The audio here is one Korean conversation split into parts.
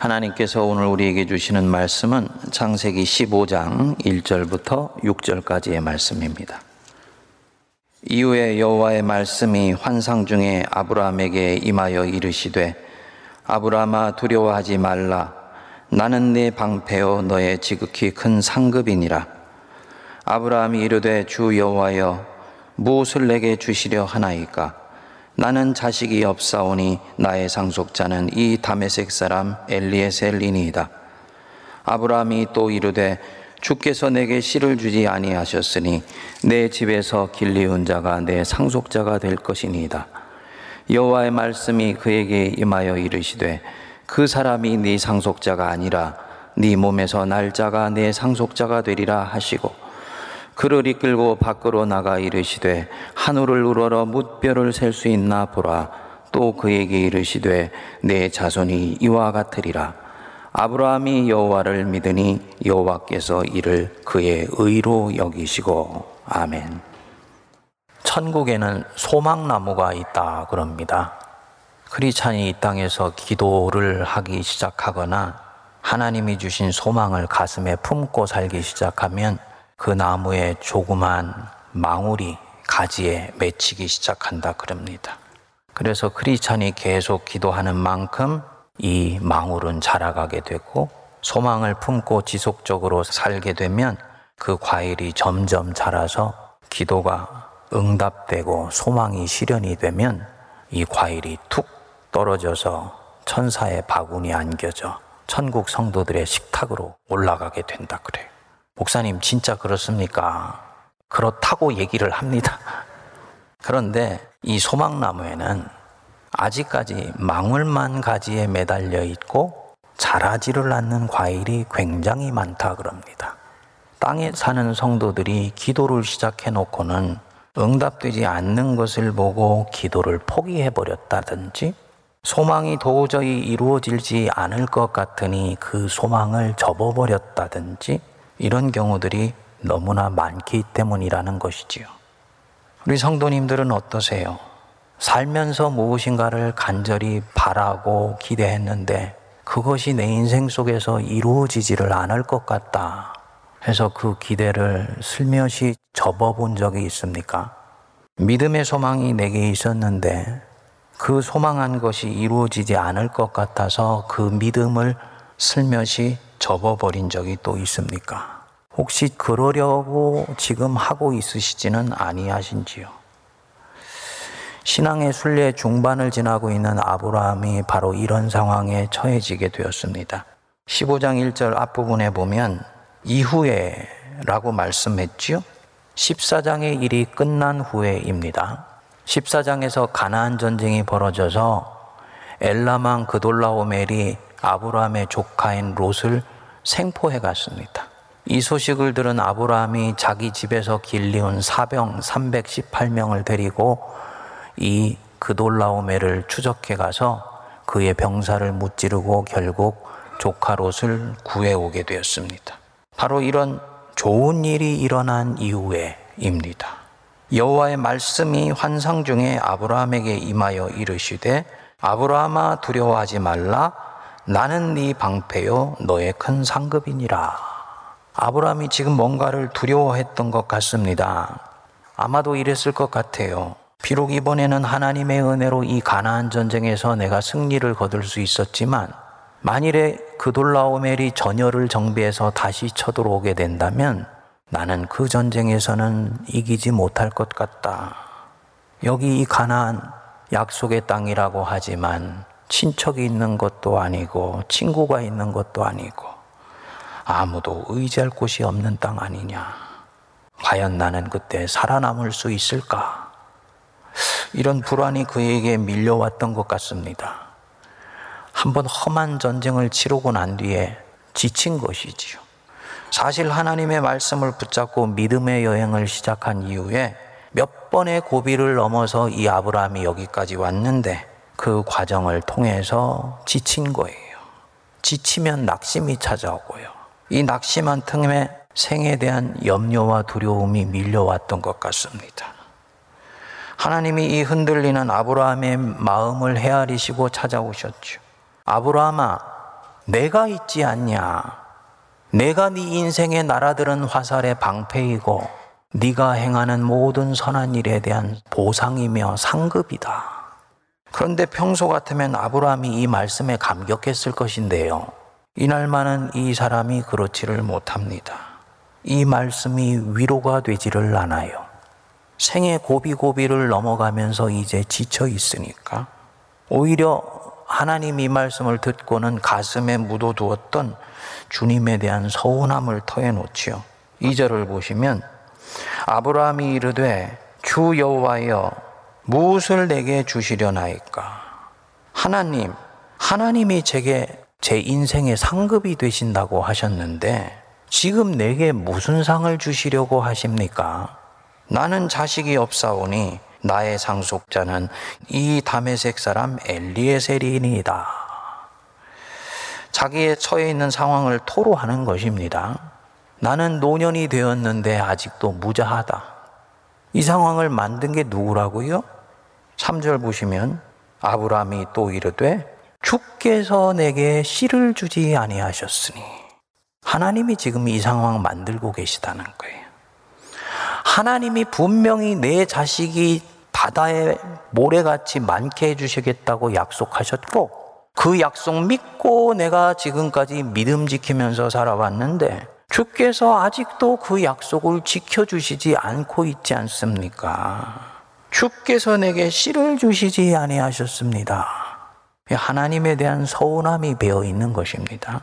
하나님께서 오늘 우리에게 주시는 말씀은 창세기 15장 1절부터 6절까지의 말씀입니다. 이후에 여호와의 말씀이 환상 중에 아브라함에게 임하여 이르시되 아브라함아 두려워하지 말라. 나는 네 방패요 너의 지극히 큰 상급이니라. 아브라함이 이르되 주 여호와여 무엇을 내게 주시려 하나이까 나는 자식이 없사오니 나의 상속자는 이 다메섹 사람 엘리에셀이니이다. 아브라함이 또 이르되 주께서 내게 씨를 주지 아니하셨으니 내 집에서 길리운 자가 내 상속자가 될 것이니이다. 여호와의 말씀이 그에게 임하여 이르시되 그 사람이 네 상속자가 아니라 네 몸에서 날 자가 내 상속자가 되리라 하시고 그를 이끌고 밖으로 나가 이르시되 하늘을 우러러 뭇별을 셀 수 있나 보라 또 그에게 이르시되 내 자손이 이와 같으리라 아브라함이 여호와를 믿으니 여호와께서 이를 그의 의로 여기시고 아멘. 천국에는 소망나무가 있다 그럽니다. 크리찬이 이 땅에서 기도를 하기 시작하거나 하나님이 주신 소망을 가슴에 품고 살기 시작하면 그 나무에 조그만 망울이 가지에 맺히기 시작한다 그럽니다. 그래서 크리스찬이 계속 기도하는 만큼 이 망울은 자라가게 되고 소망을 품고 지속적으로 살게 되면 그 과일이 점점 자라서 기도가 응답되고 소망이 실현이 되면 이 과일이 툭 떨어져서 천사의 바구니 안겨져 천국 성도들의 식탁으로 올라가게 된다 그래요. 목사님, 진짜 그렇습니까? 그렇다고 얘기를 합니다. 그런데 이 소망나무에는 아직까지 망울만 가지에 매달려 있고 자라지를 않는 과일이 굉장히 많다 그럽니다. 땅에 사는 성도들이 기도를 시작해 놓고는 응답되지 않는 것을 보고 기도를 포기해 버렸다든지 소망이 도저히 이루어지지 않을 것 같으니 그 소망을 접어버렸다든지 이런 경우들이 너무나 많기 때문이라는 것이지요. 우리 성도님들은 어떠세요? 살면서 무엇인가를 간절히 바라고 기대했는데 그것이 내 인생 속에서 이루어지지를 않을 것 같다. 해서 그 기대를 슬며시 접어본 적이 있습니까? 믿음의 소망이 내게 있었는데 그 소망한 것이 이루어지지 않을 것 같아서 그 믿음을 슬며시 접어버린 적이 또 있습니까? 혹시 그러려고 지금 하고 있으시지는 아니하신지요? 신앙의 순례 중반을 지나고 있는 아브라함이 바로 이런 상황에 처해지게 되었습니다. 15장 1절 앞부분에 보면 이후에 라고 말씀했지요. 14장의 일이 끝난 후에입니다. 14장에서 가나안 전쟁이 벌어져서 엘라망 그돌라오멜이 아브라함의 조카인 롯을 생포해 갔습니다. 이 소식을 들은 아브라함이 자기 집에서 길리온 사병 318명을 데리고 이 그돌라오멜을 추적해 가서 그의 병사를 무찌르고 결국 조카 롯을 구해 오게 되었습니다. 바로 이런 좋은 일이 일어난 이후에입니다. 여호와의 말씀이 환상 중에 아브라함에게 임하여 이르시되 아브라함아 두려워하지 말라 나는 네 방패요 너의 큰 상급이니라. 아브라함이 지금 뭔가를 두려워했던 것 같습니다. 아마도 이랬을 것 같아요. 비록 이번에는 하나님의 은혜로 이 가나안 전쟁에서 내가 승리를 거둘 수 있었지만 만일에 그돌라오멜이 전열을 정비해서 다시 쳐들어오게 된다면 나는 그 전쟁에서는 이기지 못할 것 같다. 여기 이 가나안 약속의 땅이라고 하지만 친척이 있는 것도 아니고 친구가 있는 것도 아니고 아무도 의지할 곳이 없는 땅 아니냐. 과연 나는 그때 살아남을 수 있을까? 이런 불안이 그에게 밀려왔던 것 같습니다. 한번 험한 전쟁을 치르고 난 뒤에 지친 것이지요. 사실 하나님의 말씀을 붙잡고 믿음의 여행을 시작한 이후에 몇 번의 고비를 넘어서 이 아브라함이 여기까지 왔는데 그 과정을 통해서 지친 거예요. 지치면 낙심이 찾아오고요. 이 낙심한 틈에 생에 대한 염려와 두려움이 밀려왔던 것 같습니다. 하나님이 이 흔들리는 아브라함의 마음을 헤아리시고 찾아오셨죠. 아브라함아, 내가 있지 않냐? 내가 네 인생의 나라들은 화살의 방패이고 네가 행하는 모든 선한 일에 대한 보상이며 상급이다. 그런데 평소 같으면 아브라함이 이 말씀에 감격했을 것인데요. 이날만은 이 사람이 그렇지를 못합니다. 이 말씀이 위로가 되지를 않아요. 생의 고비고비를 넘어가면서 이제 지쳐 있으니까 오히려 하나님 이 말씀을 듣고는 가슴에 묻어두었던 주님에 대한 서운함을 터해놓지요. 2절을 보시면 아브라함이 이르되 주 여호와여 무엇을 내게 주시려나이까 하나님 하나님이 제게 제 인생의 상급이 되신다고 하셨는데 지금 내게 무슨 상을 주시려고 하십니까? 나는 자식이 없사오니 나의 상속자는 이 다메섹 사람 엘리에셀이니이다. 자기의 처해 있는 상황을 토로하는 것입니다. 나는 노년이 되었는데 아직도 무자하다. 이 상황을 만든 게 누구라고요? 3절 보시면 아브라함이 또 이르되 주께서 내게 씨를 주지 아니하셨으니 하나님이 지금 이 상황 만들고 계시다는 거예요. 하나님이 분명히 내 자식이 바다에 모래같이 많게 해주시겠다고 약속하셨고 그 약속 믿고 내가 지금까지 믿음 지키면서 살아왔는데 주께서 아직도 그 약속을 지켜주시지 않고 있지 않습니까? 주께서 내게 씨를 주시지 아니하셨습니다. 하나님에 대한 서운함이 배어 있는 것입니다.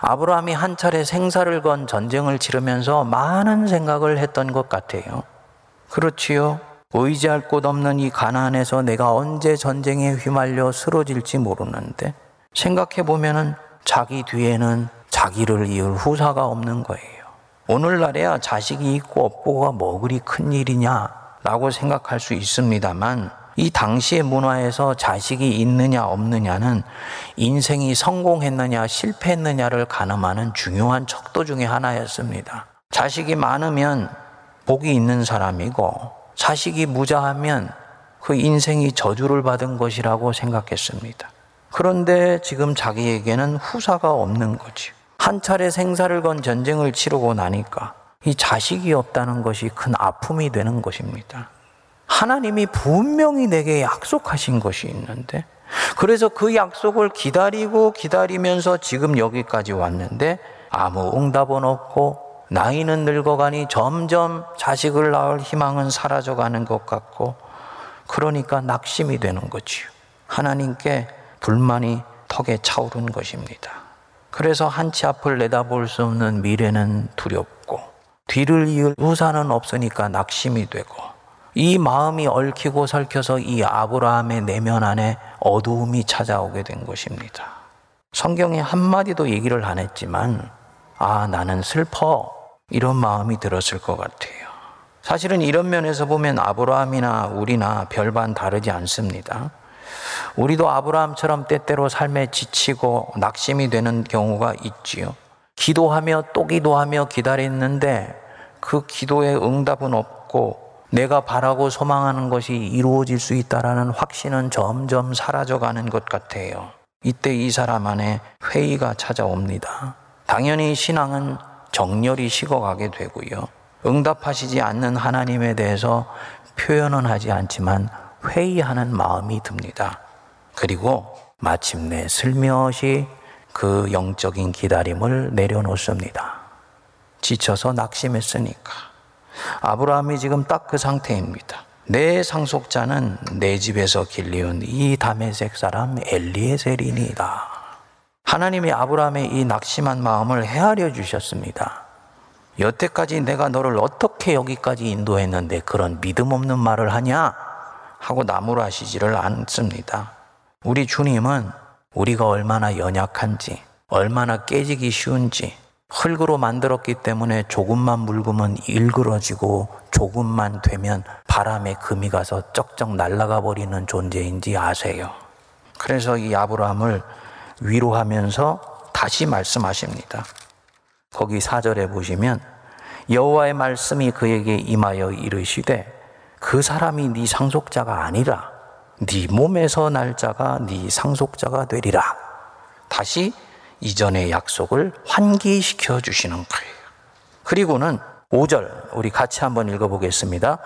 아브라함이 한 차례 생사를 건 전쟁을 치르면서 많은 생각을 했던 것 같아요. 그렇지요. 의지할 곳 없는 이 가나안에서 내가 언제 전쟁에 휘말려 쓰러질지 모르는데 생각해 보면은 자기 뒤에는 자기를 이을 후사가 없는 거예요. 오늘날에야 자식이 있고 없고가 뭐 그리 큰 일이냐라고 생각할 수 있습니다만 이 당시의 문화에서 자식이 있느냐 없느냐는 인생이 성공했느냐 실패했느냐를 가늠하는 중요한 척도 중의 하나였습니다. 자식이 많으면 복이 있는 사람이고 자식이 무자하면 그 인생이 저주를 받은 것이라고 생각했습니다. 그런데 지금 자기에게는 후사가 없는 거지. 한 차례 생사를 건 전쟁을 치르고 나니까 이 자식이 없다는 것이 큰 아픔이 되는 것입니다. 하나님이 분명히 내게 약속하신 것이 있는데, 그래서 그 약속을 기다리고 기다리면서 지금 여기까지 왔는데 아무 응답은 없고 나이는 늙어가니 점점 자식을 낳을 희망은 사라져가는 것 같고 그러니까 낙심이 되는 거지요. 하나님께 불만이 턱에 차오른 것입니다. 그래서 한 치 앞을 내다볼 수 없는 미래는 두렵고 뒤를 이을 우산은 없으니까 낙심이 되고 이 마음이 얽히고 설켜서 이 아브라함의 내면 안에 어두움이 찾아오게 된 것입니다. 성경에 한마디도 얘기를 안 했지만 아 나는 슬퍼 이런 마음이 들었을 것 같아요. 사실은 이런 면에서 보면 아브라함이나 우리나 별반 다르지 않습니다. 우리도 아브라함처럼 때때로 삶에 지치고 낙심이 되는 경우가 있지요. 기도하며 또 기도하며 기다렸는데 그 기도에 응답은 없고 내가 바라고 소망하는 것이 이루어질 수 있다라는 확신은 점점 사라져가는 것 같아요. 이때 이 사람 안에 회의가 찾아옵니다. 당연히 신앙은 정렬이 식어가게 되고요. 응답하시지 않는 하나님에 대해서 표현은 하지 않지만 회의하는 마음이 듭니다. 그리고 마침내 슬며시 그 영적인 기다림을 내려놓습니다. 지쳐서 낙심했으니까. 아브라함이 지금 딱 그 상태입니다. 내 상속자는 내 집에서 길리운 이 다메섹 사람 엘리에셀이니다. 하나님이 아브라함의 이 낙심한 마음을 헤아려 주셨습니다. 여태까지 내가 너를 어떻게 여기까지 인도했는데 그런 믿음 없는 말을 하냐? 하고 나무라시지를 않습니다. 우리 주님은 우리가 얼마나 연약한지, 얼마나 깨지기 쉬운지, 흙으로 만들었기 때문에 조금만 묽으면 일그러지고 조금만 되면 바람에 금이 가서 쩍쩍 날아가 버리는 존재인지 아세요. 그래서 이 아브라함을 위로하면서 다시 말씀하십니다. 거기 4절에 보시면 여호와의 말씀이 그에게 임하여 이르시되 그 사람이 네 상속자가 아니라 네 몸에서 날 자가 네 상속자가 되리라. 다시 이전의 약속을 환기시켜 주시는 거예요. 그리고는 5절 우리 같이 한번 읽어 보겠습니다.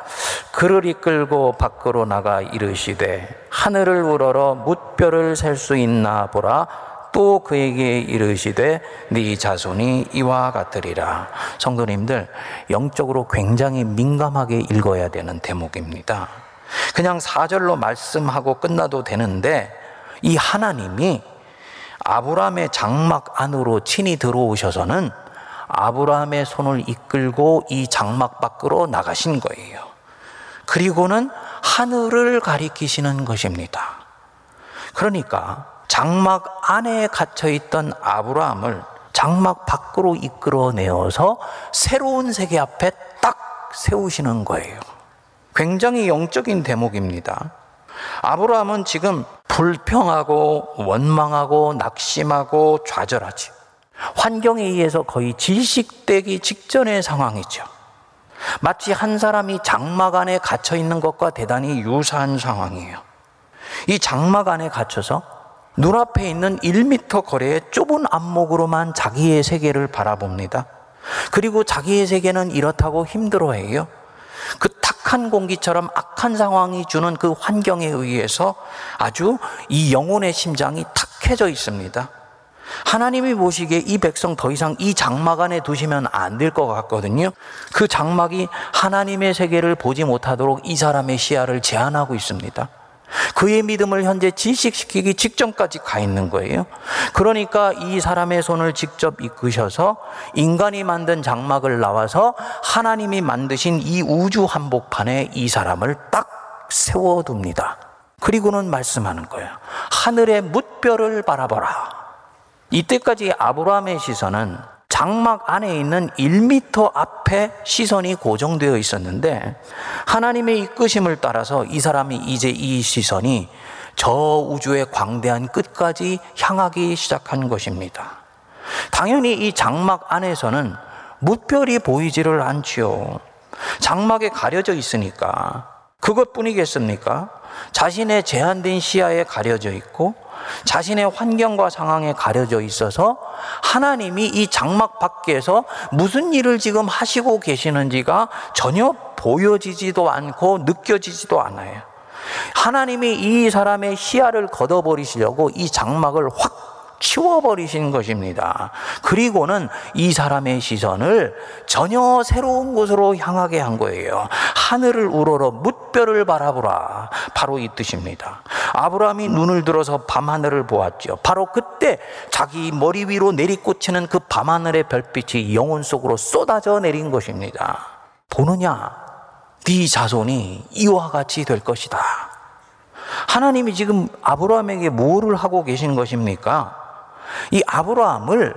그를 이끌고 밖으로 나가 이르시되 하늘을 우러러 뭇별을 셀수 있나 보라 또 그에게 이르시되 네 자손이 이와 같으리라. 성도님들 영적으로 굉장히 민감하게 읽어야 되는 대목입니다. 그냥 4절로 말씀하고 끝나도 되는데 이 하나님이 아브라함의 장막 안으로 친히 들어오셔서는 아브라함의 손을 이끌고 이 장막 밖으로 나가신 거예요. 그리고는 하늘을 가리키시는 것입니다. 그러니까 장막 안에 갇혀 있던 아브라함을 장막 밖으로 이끌어내어서 새로운 세계 앞에 딱 세우시는 거예요. 굉장히 영적인 대목입니다. 아브라함은 지금 불평하고 원망하고 낙심하고 좌절하지. 환경에 의해서 거의 질식되기 직전의 상황이죠. 마치 한 사람이 장막 안에 갇혀 있는 것과 대단히 유사한 상황이에요. 이 장막 안에 갇혀서 눈앞에 있는 1미터 거리의 좁은 안목으로만 자기의 세계를 바라봅니다. 그리고 자기의 세계는 이렇다고 힘들어해요. 그 탁한 공기처럼 악한 상황이 주는 그 환경에 의해서 아주 이 영혼의 심장이 탁해져 있습니다. 하나님이 보시기에 이 백성 더 이상 이 장막 안에 두시면 안 될 것 같거든요. 그 장막이 하나님의 세계를 보지 못하도록 이 사람의 시야를 제한하고 있습니다. 그의 믿음을 현재 질식시키기 직전까지 가 있는 거예요. 그러니까 이 사람의 손을 직접 이끄셔서 인간이 만든 장막을 나와서 하나님이 만드신 이 우주 한복판에 이 사람을 딱 세워둡니다. 그리고는 말씀하는 거예요. 하늘의 뭇별을 바라보라. 이때까지 아브라함의 시선은 장막 안에 있는 1미터 앞에 시선이 고정되어 있었는데 하나님의 이끄심을 따라서 이 사람이 이제 이 시선이 저 우주의 광대한 끝까지 향하기 시작한 것입니다. 당연히 이 장막 안에서는 무별이 보이지를 않지요. 장막에 가려져 있으니까 그것뿐이겠습니까? 자신의 제한된 시야에 가려져 있고 자신의 환경과 상황에 가려져 있어서 하나님이 이 장막 밖에서 무슨 일을 지금 하시고 계시는지가 전혀 보여지지도 않고 느껴지지도 않아요. 하나님이 이 사람의 시야를 걷어버리시려고 이 장막을 확 치워버리신 것입니다. 그리고는 이 사람의 시선을 전혀 새로운 곳으로 향하게 한 거예요. 하늘을 우러러 뭇별을 바라보라. 바로 이 뜻입니다. 아브라함이 눈을 들어서 밤하늘을 보았죠. 바로 그때 자기 머리 위로 내리꽂히는 그 밤하늘의 별빛이 영혼 속으로 쏟아져 내린 것입니다. 보느냐? 네 자손이 이와 같이 될 것이다. 하나님이 지금 아브라함에게 뭐를 하고 계신 것입니까? 이 아브라함을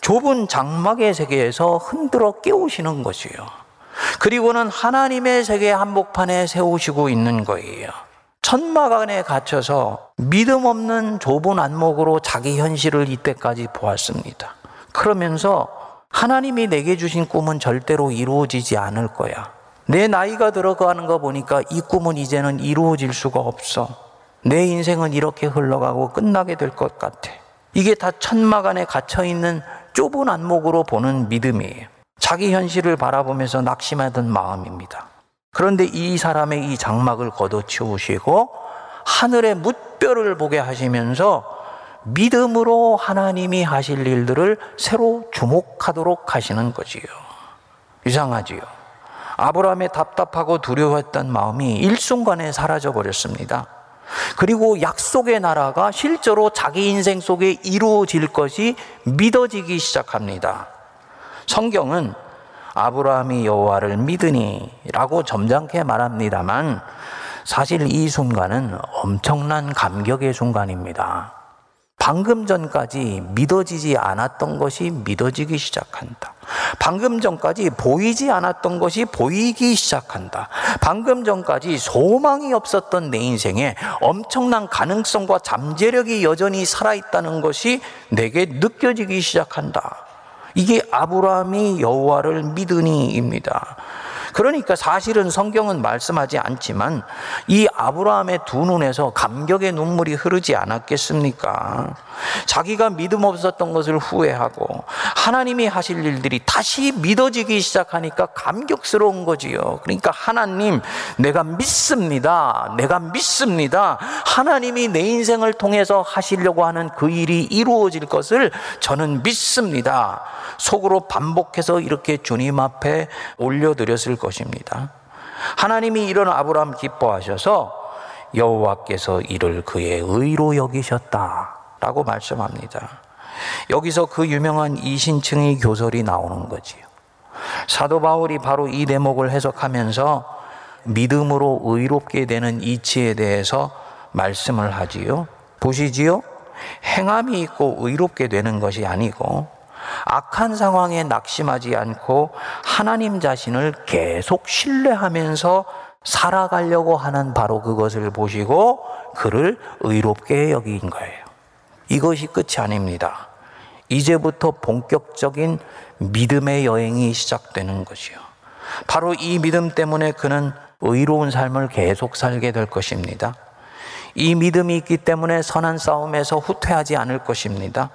좁은 장막의 세계에서 흔들어 깨우시는 것이요. 그리고는 하나님의 세계 한복판에 세우시고 있는 거예요. 천막 안에 갇혀서 믿음 없는 좁은 안목으로 자기 현실을 이때까지 보았습니다. 그러면서 하나님이 내게 주신 꿈은 절대로 이루어지지 않을 거야. 내 나이가 들어가는 거 보니까 이 꿈은 이제는 이루어질 수가 없어. 내 인생은 이렇게 흘러가고 끝나게 될 것 같아. 이게 다 천막 안에 갇혀 있는 좁은 안목으로 보는 믿음이에요. 자기 현실을 바라보면서 낙심하던 마음입니다. 그런데 이 사람의 이 장막을 걷어치우시고 하늘의 뭇별을 보게 하시면서 믿음으로 하나님이 하실 일들을 새로 주목하도록 하시는 거지요. 이상하지요. 아브라함의 답답하고 두려웠던 마음이 일순간에 사라져 버렸습니다. 그리고 약속의 나라가 실제로 자기 인생 속에 이루어질 것이 믿어지기 시작합니다. 성경은 아브라함이 여호와를 믿으니라고 점잖게 말합니다만 사실 이 순간은 엄청난 감격의 순간입니다. 방금 전까지 믿어지지 않았던 것이 믿어지기 시작한다. 방금 전까지 보이지 않았던 것이 보이기 시작한다. 방금 전까지 소망이 없었던 내 인생에 엄청난 가능성과 잠재력이 여전히 살아있다는 것이 내게 느껴지기 시작한다. 이게 아브라함이 여호와를 믿으니입니다. 그러니까 사실은 성경은 말씀하지 않지만 이 아브라함의 두 눈에서 감격의 눈물이 흐르지 않았겠습니까? 자기가 믿음 없었던 것을 후회하고 하나님이 하실 일들이 다시 믿어지기 시작하니까 감격스러운 거지요. 그러니까 하나님, 내가 믿습니다. 내가 믿습니다. 하나님이 내 인생을 통해서 하시려고 하는 그 일이 이루어질 것을 저는 믿습니다. 속으로 반복해서 이렇게 주님 앞에 올려드렸을 것입니다. 하나님이 이런 아브라함 기뻐하셔서 여호와께서 이를 그의 의로 여기셨다라고 말씀합니다. 여기서 그 유명한 이신층의 교설이 나오는 거지요. 사도 바울이 바로 이 대목을 해석하면서 믿음으로 의롭게 되는 이치에 대해서 말씀을 하지요. 보시지요? 행함이 있고 의롭게 되는 것이 아니고 악한 상황에 낙심하지 않고 하나님 자신을 계속 신뢰하면서 살아가려고 하는 바로 그것을 보시고 그를 의롭게 여긴 거예요. 이것이 끝이 아닙니다. 이제부터 본격적인 믿음의 여행이 시작되는 것이요. 바로 이 믿음 때문에 그는 의로운 삶을 계속 살게 될 것입니다. 이 믿음이 있기 때문에 선한 싸움에서 후퇴하지 않을 것입니다.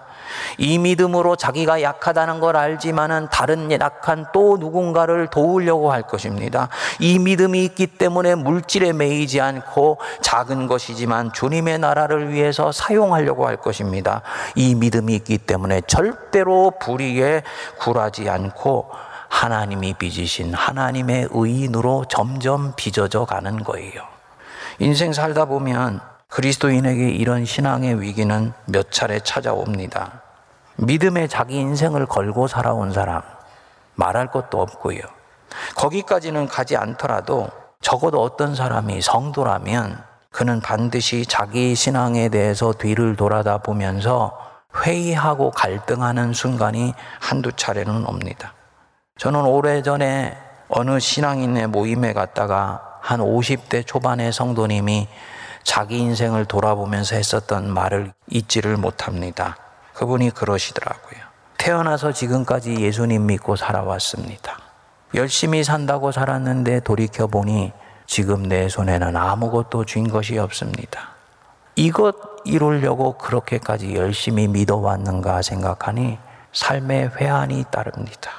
이 믿음으로 자기가 약하다는 걸 알지만은 다른 약한 또 누군가를 도우려고 할 것입니다. 이 믿음이 있기 때문에 물질에 매이지 않고 작은 것이지만 주님의 나라를 위해서 사용하려고 할 것입니다. 이 믿음이 있기 때문에 절대로 불의에 굴하지 않고 하나님이 빚으신 하나님의 의인으로 점점 빚어져 가는 거예요. 인생 살다 보면 그리스도인에게 이런 신앙의 위기는 몇 차례 찾아옵니다. 믿음에 자기 인생을 걸고 살아온 사람, 말할 것도 없고요. 거기까지는 가지 않더라도 적어도 어떤 사람이 성도라면 그는 반드시 자기 신앙에 대해서 뒤를 돌아다 보면서 회의하고 갈등하는 순간이 한두 차례는 옵니다. 저는 오래전에 어느 신앙인의 모임에 갔다가 한 50대 초반의 성도님이 자기 인생을 돌아보면서 했었던 말을 잊지를 못합니다. 그분이 그러시더라고요. 태어나서 지금까지 예수님 믿고 살아왔습니다. 열심히 산다고 살았는데 돌이켜보니 지금 내 손에는 아무것도 쥔 것이 없습니다. 이것 이루려고 그렇게까지 열심히 믿어왔는가 생각하니 삶의 회한이 따릅니다.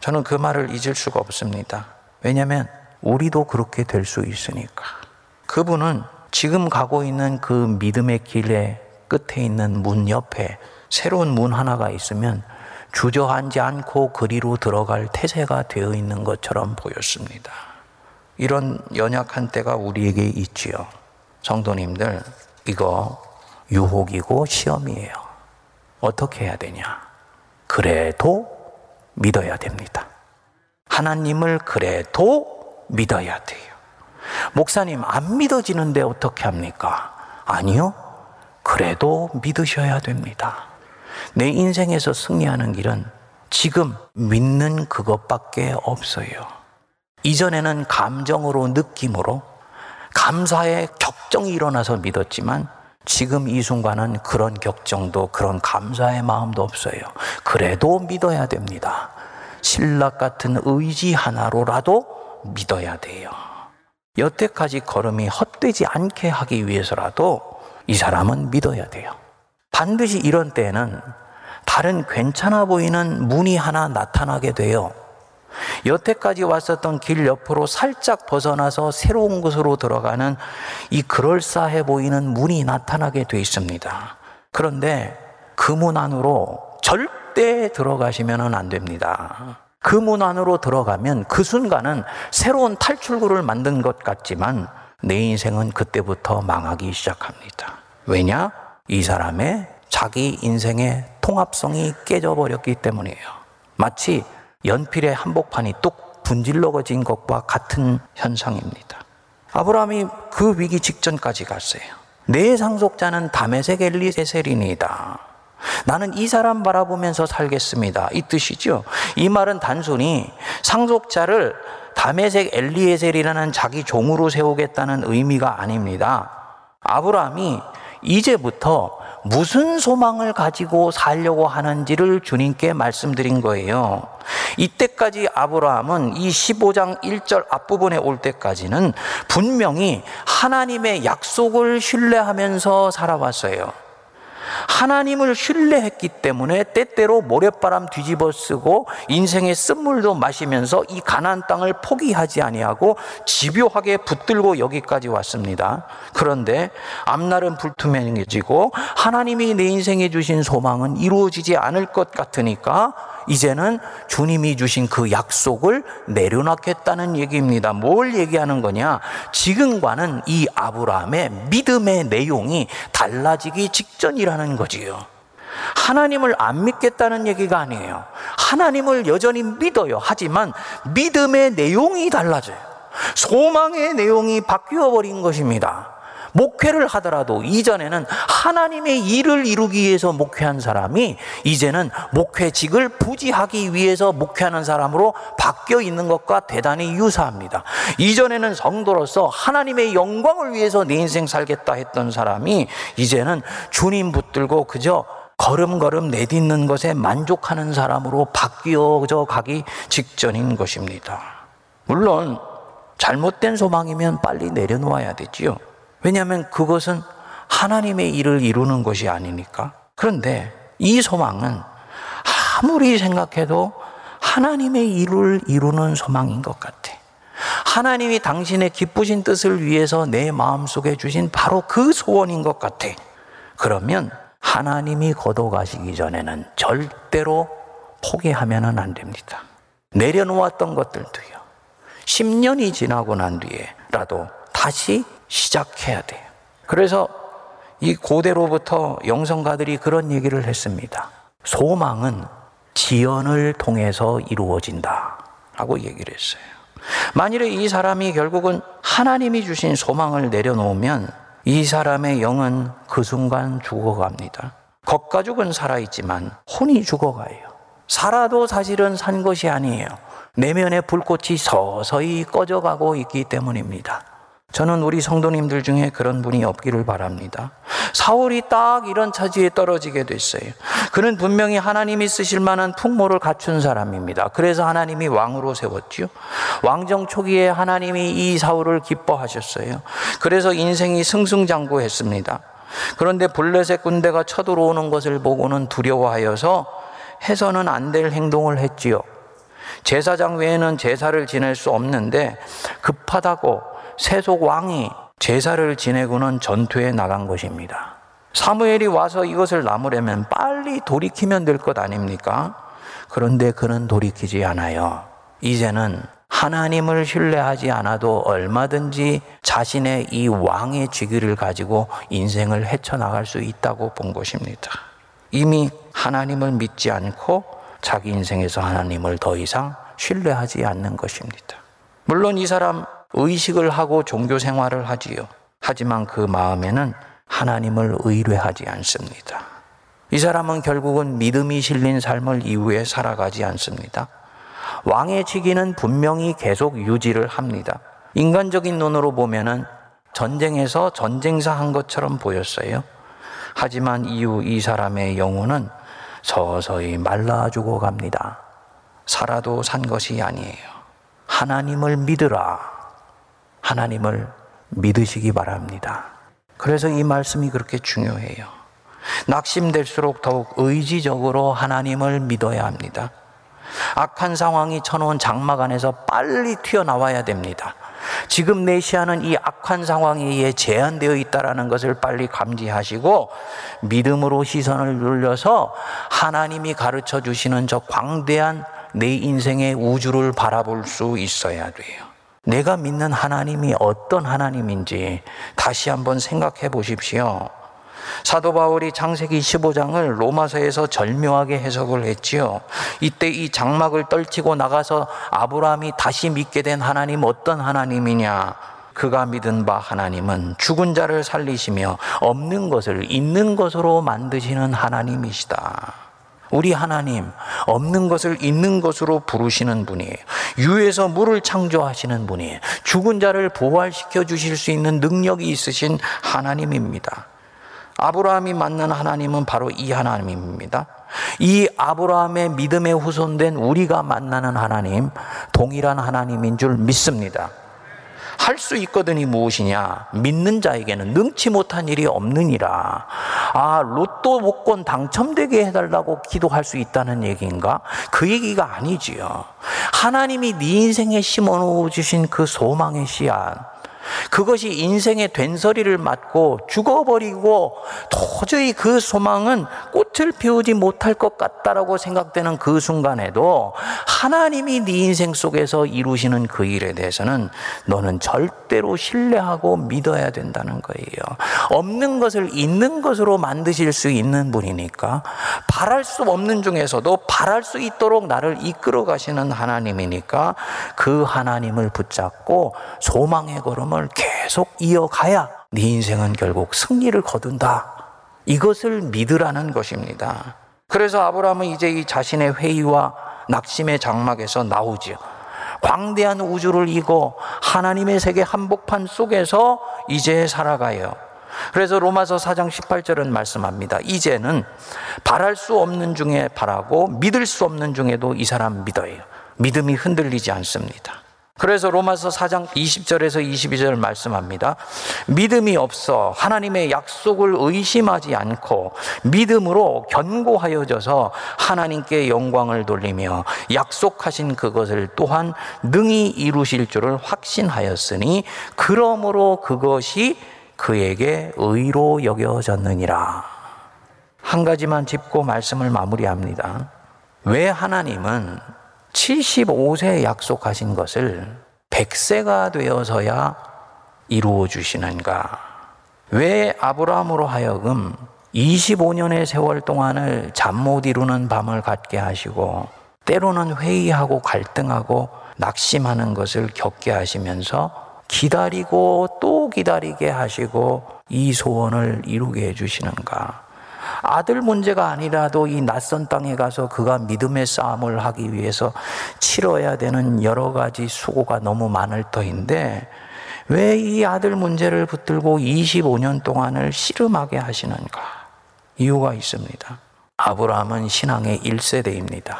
저는 그 말을 잊을 수가 없습니다. 왜냐하면 우리도 그렇게 될 수 있으니까. 그분은 지금 가고 있는 그 믿음의 길의 끝에 있는 문 옆에 새로운 문 하나가 있으면 주저앉지 않고 그리로 들어갈 태세가 되어 있는 것처럼 보였습니다. 이런 연약한 때가 우리에게 있지요. 성도님들, 이거 유혹이고 시험이에요. 어떻게 해야 되냐? 그래도 믿어야 됩니다. 하나님을 그래도 믿어야 돼요. 목사님, 안 믿어지는데 어떻게 합니까? 아니요. 그래도 믿으셔야 됩니다. 내 인생에서 승리하는 길은 지금 믿는 그것밖에 없어요. 이전에는 감정으로, 느낌으로, 감사의 격정이 일어나서 믿었지만 지금 이 순간은 그런 격정도 그런 감사의 마음도 없어요. 그래도 믿어야 됩니다. 신락 같은 의지 하나로라도 믿어야 돼요. 여태까지 걸음이 헛되지 않게 하기 위해서라도 이 사람은 믿어야 돼요. 반드시 이런 때에는 다른 괜찮아 보이는 문이 하나 나타나게 돼요. 여태까지 왔었던 길 옆으로 살짝 벗어나서 새로운 곳으로 들어가는 이 그럴싸해 보이는 문이 나타나게 돼 있습니다. 그런데 그 문 안으로 절대 들어가시면 안 됩니다. 그 문 안으로 들어가면 그 순간은 새로운 탈출구를 만든 것 같지만 내 인생은 그때부터 망하기 시작합니다. 왜냐? 이 사람의 자기 인생의 통합성이 깨져버렸기 때문이에요. 마치 연필의 한복판이 뚝 분질러진 것과 같은 현상입니다. 아브라함이 그 위기 직전까지 갔어요. 내 상속자는 다메섹 엘리세셀이니다. 나는 이 사람 바라보면서 살겠습니다. 이 뜻이죠. 이 말은 단순히 상속자를 다메섹 엘리에셀이라는 자기 종으로 세우겠다는 의미가 아닙니다. 아브라함이 이제부터 무슨 소망을 가지고 살려고 하는지를 주님께 말씀드린 거예요. 이때까지 아브라함은 이 15장 1절 앞부분에 올 때까지는 분명히 하나님의 약속을 신뢰하면서 살아왔어요. 하나님을 신뢰했기 때문에 때때로 모래바람 뒤집어 쓰고 인생의 쓴물도 마시면서 이 가나안 땅을 포기하지 아니하고 집요하게 붙들고 여기까지 왔습니다. 그런데 앞날은 불투명해지고 하나님이 내 인생에 주신 소망은 이루어지지 않을 것 같으니까 이제는 주님이 주신 그 약속을 내려놓겠다는 얘기입니다. 뭘 얘기하는 거냐? 지금과는 이 아브라함의 믿음의 내용이 달라지기 직전이라는 거지요. 하나님을 안 믿겠다는 얘기가 아니에요. 하나님을 여전히 믿어요. 하지만 믿음의 내용이 달라져요. 소망의 내용이 바뀌어 버린 것입니다. 목회를 하더라도 이전에는 하나님의 일을 이루기 위해서 목회한 사람이 이제는 목회직을 부지하기 위해서 목회하는 사람으로 바뀌어 있는 것과 대단히 유사합니다. 이전에는 성도로서 하나님의 영광을 위해서 내 인생 살겠다 했던 사람이 이제는 주님 붙들고 그저 걸음걸음 내딛는 것에 만족하는 사람으로 바뀌어져 가기 직전인 것입니다. 물론 잘못된 소망이면 빨리 내려놓아야 되지요. 왜냐하면 그것은 하나님의 일을 이루는 것이 아니니까. 그런데 이 소망은 아무리 생각해도 하나님의 일을 이루는 소망인 것 같아. 하나님이 당신의 기쁘신 뜻을 위해서 내 마음속에 주신 바로 그 소원인 것 같아. 그러면 하나님이 거둬가시기 전에는 절대로 포기하면 안 됩니다. 내려놓았던 것들도요. 10년이 지나고 난 뒤에라도 다시 시작해야 돼요. 그래서 이 고대로부터 영성가들이 그런 얘기를 했습니다. 소망은 지연을 통해서 이루어진다. 라고 얘기를 했어요. 만일에 이 사람이 결국은 하나님이 주신 소망을 내려놓으면 이 사람의 영은 그 순간 죽어갑니다. 겉가죽은 살아있지만 혼이 죽어가요. 살아도 사실은 산 것이 아니에요. 내면의 불꽃이 서서히 꺼져가고 있기 때문입니다. 저는 우리 성도님들 중에 그런 분이 없기를 바랍니다. 사울이 딱 이런 차지에 떨어지게 됐어요. 그는 분명히 하나님이 쓰실 만한 풍모를 갖춘 사람입니다. 그래서 하나님이 왕으로 세웠지요. 왕정 초기에 하나님이 이 사울을 기뻐하셨어요. 그래서 인생이 승승장구했습니다. 그런데 블레셋 군대가 쳐들어오는 것을 보고는 두려워하여서 해서는 안 될 행동을 했지요. 제사장 외에는 제사를 지낼 수 없는데 급하다고 세속 왕이 제사를 지내고는 전투에 나간 것입니다. 사무엘이 와서 이것을 나무려면 빨리 돌이키면 될 것 아닙니까? 그런데 그는 돌이키지 않아요. 이제는 하나님을 신뢰하지 않아도 얼마든지 자신의 이 왕의 직위를 가지고 인생을 헤쳐나갈 수 있다고 본 것입니다. 이미 하나님을 믿지 않고 자기 인생에서 하나님을 더 이상 신뢰하지 않는 것입니다. 물론 이 사람 의식을 하고 종교 생활을 하지요. 하지만 그 마음에는 하나님을 의뢰하지 않습니다. 이 사람은 결국은 믿음이 실린 삶을 이후에 살아가지 않습니다. 왕의 직위는 분명히 계속 유지를 합니다. 인간적인 눈으로 보면은 전쟁에서 전쟁사 한 것처럼 보였어요. 하지만 이후 이 사람의 영혼은 서서히 말라 죽어 갑니다. 살아도 산 것이 아니에요. 하나님을 믿으라. 하나님을 믿으시기 바랍니다. 그래서 이 말씀이 그렇게 중요해요. 낙심될수록 더욱 의지적으로 하나님을 믿어야 합니다. 악한 상황이 쳐놓은 장막 안에서 빨리 튀어나와야 됩니다. 지금 내 시야는 이 악한 상황에 의해 제한되어 있다라는 것을 빨리 감지하시고 믿음으로 시선을 돌려서 하나님이 가르쳐 주시는 저 광대한 내 인생의 우주를 바라볼 수 있어야 돼요. 내가 믿는 하나님이 어떤 하나님인지 다시 한번 생각해 보십시오. 사도 바울이 창세기 15장을 로마서에서 절묘하게 해석을 했지요. 이때 이 장막을 떨치고 나가서 아브라함이 다시 믿게 된 하나님 어떤 하나님이냐? 그가 믿은 바 하나님은 죽은 자를 살리시며 없는 것을 있는 것으로 만드시는 하나님이시다. 우리 하나님 없는 것을 있는 것으로 부르시는 분이에요. 유에서 물을 창조하시는 분이에요. 죽은 자를 부활시켜 주실 수 있는 능력이 있으신 하나님입니다. 아브라함이 만난 하나님은 바로 이 하나님입니다. 이 아브라함의 믿음에 후손된 우리가 만나는 하나님, 동일한 하나님인 줄 믿습니다. 할 수 있거든이 무엇이냐? 믿는 자에게는 능치 못한 일이 없느니라. 아, 로또 복권 당첨되게 해달라고 기도할 수 있다는 얘기인가? 그 얘기가 아니지요. 하나님이 네 인생에 심어 주신 그 소망의 씨앗, 그것이 인생의 된서리를 맞고 죽어버리고 도저히 그 소망은 꽃을 피우지 못할 것 같다라고 생각되는 그 순간에도 하나님이 네 인생 속에서 이루시는 그 일에 대해서는 너는 절대로 신뢰하고 믿어야 된다는 거예요. 없는 것을 있는 것으로 만드실 수 있는 분이니까 바랄 수 없는 중에서도 바랄 수 있도록 나를 이끌어 가시는 하나님이니까 그 하나님을 붙잡고 소망의 걸음을 삶을 계속 이어가야 네 인생은 결국 승리를 거둔다. 이것을 믿으라는 것입니다. 그래서 아브라함은 이제 이 자신의 회의와 낙심의 장막에서 나오지요. 광대한 우주를 이고 하나님의 세계 한복판 속에서 이제 살아가요. 그래서 로마서 4장 18절은 말씀합니다. 이제는 바랄 수 없는 중에 바라고 믿을 수 없는 중에도 이 사람 믿어요. 믿음이 흔들리지 않습니다. 그래서 로마서 4장 20절에서 22절 말씀합니다. 믿음이 없어 하나님의 약속을 의심하지 않고 믿음으로 견고하여져서 하나님께 영광을 돌리며 약속하신 그것을 또한 능히 이루실 줄을 확신하였으니 그러므로 그것이 그에게 의로 여겨졌느니라. 한 가지만 짚고 말씀을 마무리합니다. 왜 하나님은 75세에 약속하신 것을 100세가 되어서야 이루어 주시는가? 왜 아브라함으로 하여금 25년의 세월 동안을 잠 못 이루는 밤을 갖게 하시고 때로는 회의하고 갈등하고 낙심하는 것을 겪게 하시면서 기다리고 또 기다리게 하시고 이 소원을 이루게 해주시는가? 아들 문제가 아니라도 이 낯선 땅에 가서 그가 믿음의 싸움을 하기 위해서 치러야 되는 여러 가지 수고가 너무 많을 터인데 왜 이 아들 문제를 붙들고 25년 동안을 씨름하게 하시는가? 이유가 있습니다. 아브라함은 신앙의 1세대입니다.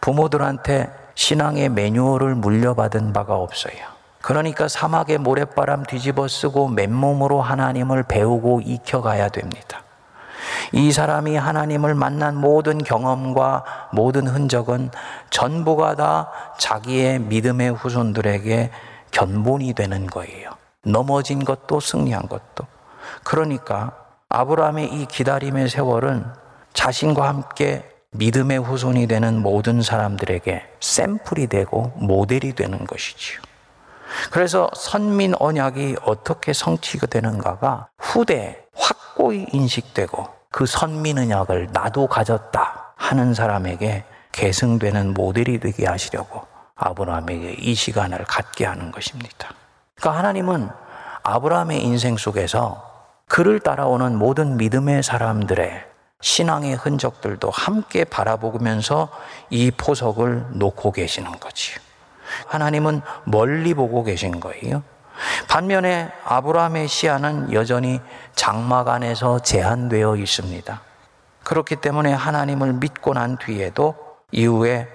부모들한테 신앙의 매뉴얼을 물려받은 바가 없어요. 그러니까 사막의 모래바람 뒤집어 쓰고 맨몸으로 하나님을 배우고 익혀가야 됩니다. 이 사람이 하나님을 만난 모든 경험과 모든 흔적은 전부가 다 자기의 믿음의 후손들에게 견본이 되는 거예요. 넘어진 것도 승리한 것도. 그러니까 아브라함의 이 기다림의 세월은 자신과 함께 믿음의 후손이 되는 모든 사람들에게 샘플이 되고 모델이 되는 것이지요. 그래서 선민 언약이 어떻게 성취가 되는가가 후대 확고히 인식되고 그 선민은약을 나도 가졌다 하는 사람에게 계승되는 모델이 되게 하시려고 아브라함에게 이 시간을 갖게 하는 것입니다. 그러니까 하나님은 아브라함의 인생 속에서 그를 따라오는 모든 믿음의 사람들의 신앙의 흔적들도 함께 바라보면서 이 포석을 놓고 계시는 거지요. 하나님은 멀리 보고 계신 거예요. 반면에 아브라함의 시야는 여전히 장막 안에서 제한되어 있습니다. 그렇기 때문에 하나님을 믿고 난 뒤에도 이후에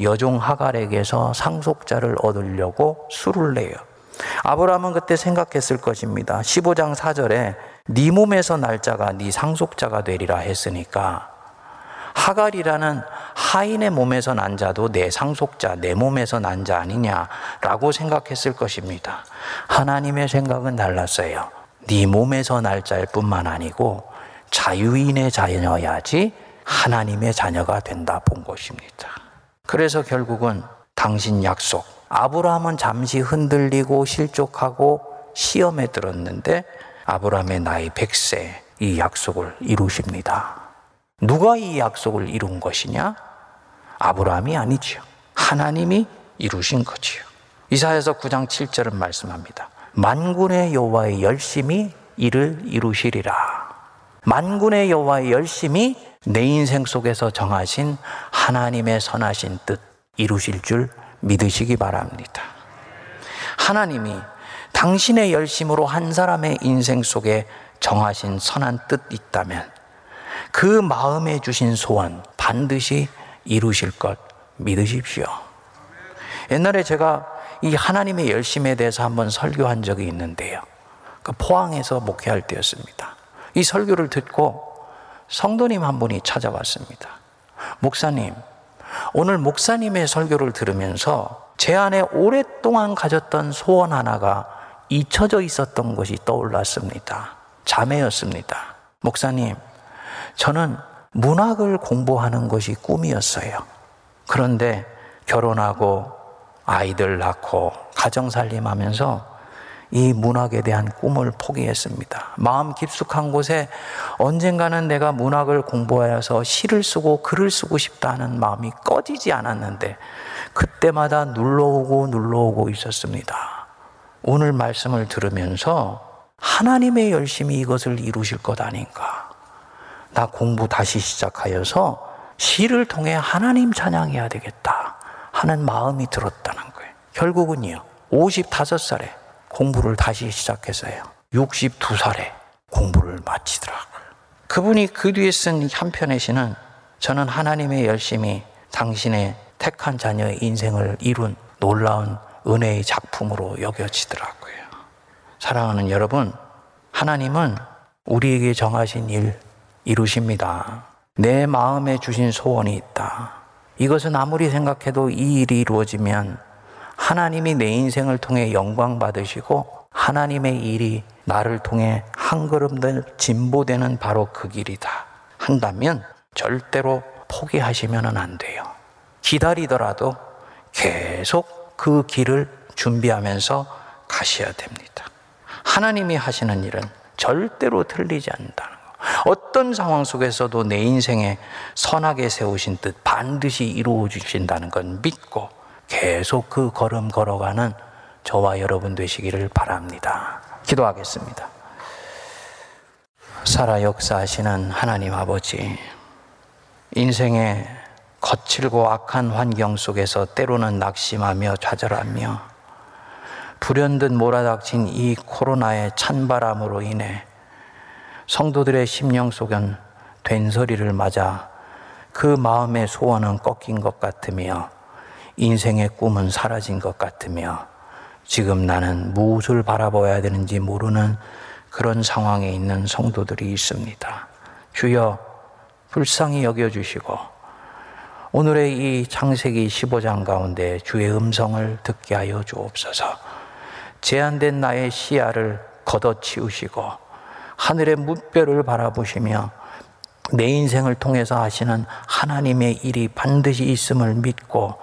여종 하갈에게서 상속자를 얻으려고 수를 내요. 아브라함은 그때 생각했을 것입니다. 15장 4절에 네 몸에서 날짜가 네 상속자가 되리라 했으니까 하갈이라는 하인의 몸에서 난 자도 내 상속자, 내 몸에서 난 자 아니냐라고 생각했을 것입니다. 하나님의 생각은 달랐어요. 네 몸에서 날 자일 뿐만 아니고 자유인의 자녀야지 하나님의 자녀가 된다 본 것입니다. 그래서 결국은 당신 약속, 아브라함은 잠시 흔들리고 실족하고 시험에 들었는데 아브라함의 나이 100세 이 약속을 이루십니다. 누가 이 약속을 이룬 것이냐? 아브라함이 아니지요. 하나님이 이루신 거지요. 이사에서 9장 7절은 말씀합니다. 만군의 여호와의 열심히 이를 이루시리라. 만군의 여호와의 열심히 내 인생 속에서 정하신 하나님의 선하신 뜻 이루실 줄 믿으시기 바랍니다. 하나님이 당신의 열심으로 한 사람의 인생 속에 정하신 선한 뜻 있다면 그 마음에 주신 소원 반드시 이루실 것 믿으십시오. 옛날에 제가 이 하나님의 열심에 대해서 한번 설교한 적이 있는데요. 그 포항에서 목회할 때였습니다. 이 설교를 듣고 성도님 한 분이 찾아왔습니다. 목사님, 오늘 목사님의 설교를 들으면서 제 안에 오랫동안 가졌던 소원 하나가 잊혀져 있었던 것이 떠올랐습니다. 자매였습니다. 목사님, 저는 문학을 공부하는 것이 꿈이었어요. 그런데 결혼하고 아이들 낳고 가정 살림하면서 이 문학에 대한 꿈을 포기했습니다. 마음 깊숙한 곳에 언젠가는 내가 문학을 공부하여서 시를 쓰고 글을 쓰고 싶다는 마음이 꺼지지 않았는데 그때마다 눌러오고 눌러오고 있었습니다. 오늘 말씀을 들으면서 하나님의 열심히 이것을 이루실 것 아닌가. 나 공부 다시 시작하여서 시를 통해 하나님 찬양해야 되겠다 하는 마음이 들었다는 거예요. 결국은요, 55살에 공부를 다시 시작했어요. 62살에 공부를 마치더라고요. 그분이 그 뒤에 쓴 한편의 시는 저는 하나님의 열심히 당신의 택한 자녀의 인생을 이룬 놀라운 은혜의 작품으로 여겨지더라고요. 사랑하는 여러분, 하나님은 우리에게 정하신 일 이루십니다. 내 마음에 주신 소원이 있다. 이것은 아무리 생각해도 이 일이 이루어지면 하나님이 내 인생을 통해 영광 받으시고 하나님의 일이 나를 통해 한 걸음 더 진보되는 바로 그 길이다. 한다면 절대로 포기하시면 안 돼요. 기다리더라도 계속 그 길을 준비하면서 가셔야 됩니다. 하나님이 하시는 일은 절대로 틀리지 않는다는 거. 어떤 상황 속에서도 내 인생에 선하게 세우신 뜻 반드시 이루어 주신다는 건 믿고 계속 그 걸음 걸어가는 저와 여러분 되시기를 바랍니다. 기도하겠습니다. 살아 역사하시는 하나님 아버지, 인생의 거칠고 악한 환경 속에서 때로는 낙심하며 좌절하며 불현듯 몰아닥친 이 코로나의 찬바람으로 인해 성도들의 심령 속엔 된소리를 맞아 그 마음의 소원은 꺾인 것 같으며 인생의 꿈은 사라진 것 같으며 지금 나는 무엇을 바라봐야 되는지 모르는 그런 상황에 있는 성도들이 있습니다. 주여 불쌍히 여겨주시고 오늘의 이 창세기 15장 가운데 주의 음성을 듣게 하여 주옵소서 제한된 나의 시야를 걷어치우시고 하늘의 무별을 바라보시며 내 인생을 통해서 하시는 하나님의 일이 반드시 있음을 믿고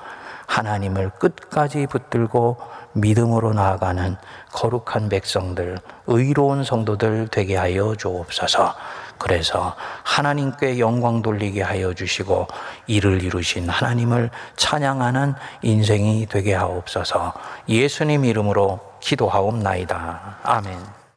하나님을 끝까지 붙들고 믿음으로 나아가는 거룩한 백성들, 의로운 성도들 되게 하여 주옵소서. 그래서 하나님께 영광 돌리게 하여 주시고 이를 이루신 하나님을 찬양하는 인생이 되게 하옵소서. 예수님 이름으로 기도하옵나이다. 아멘.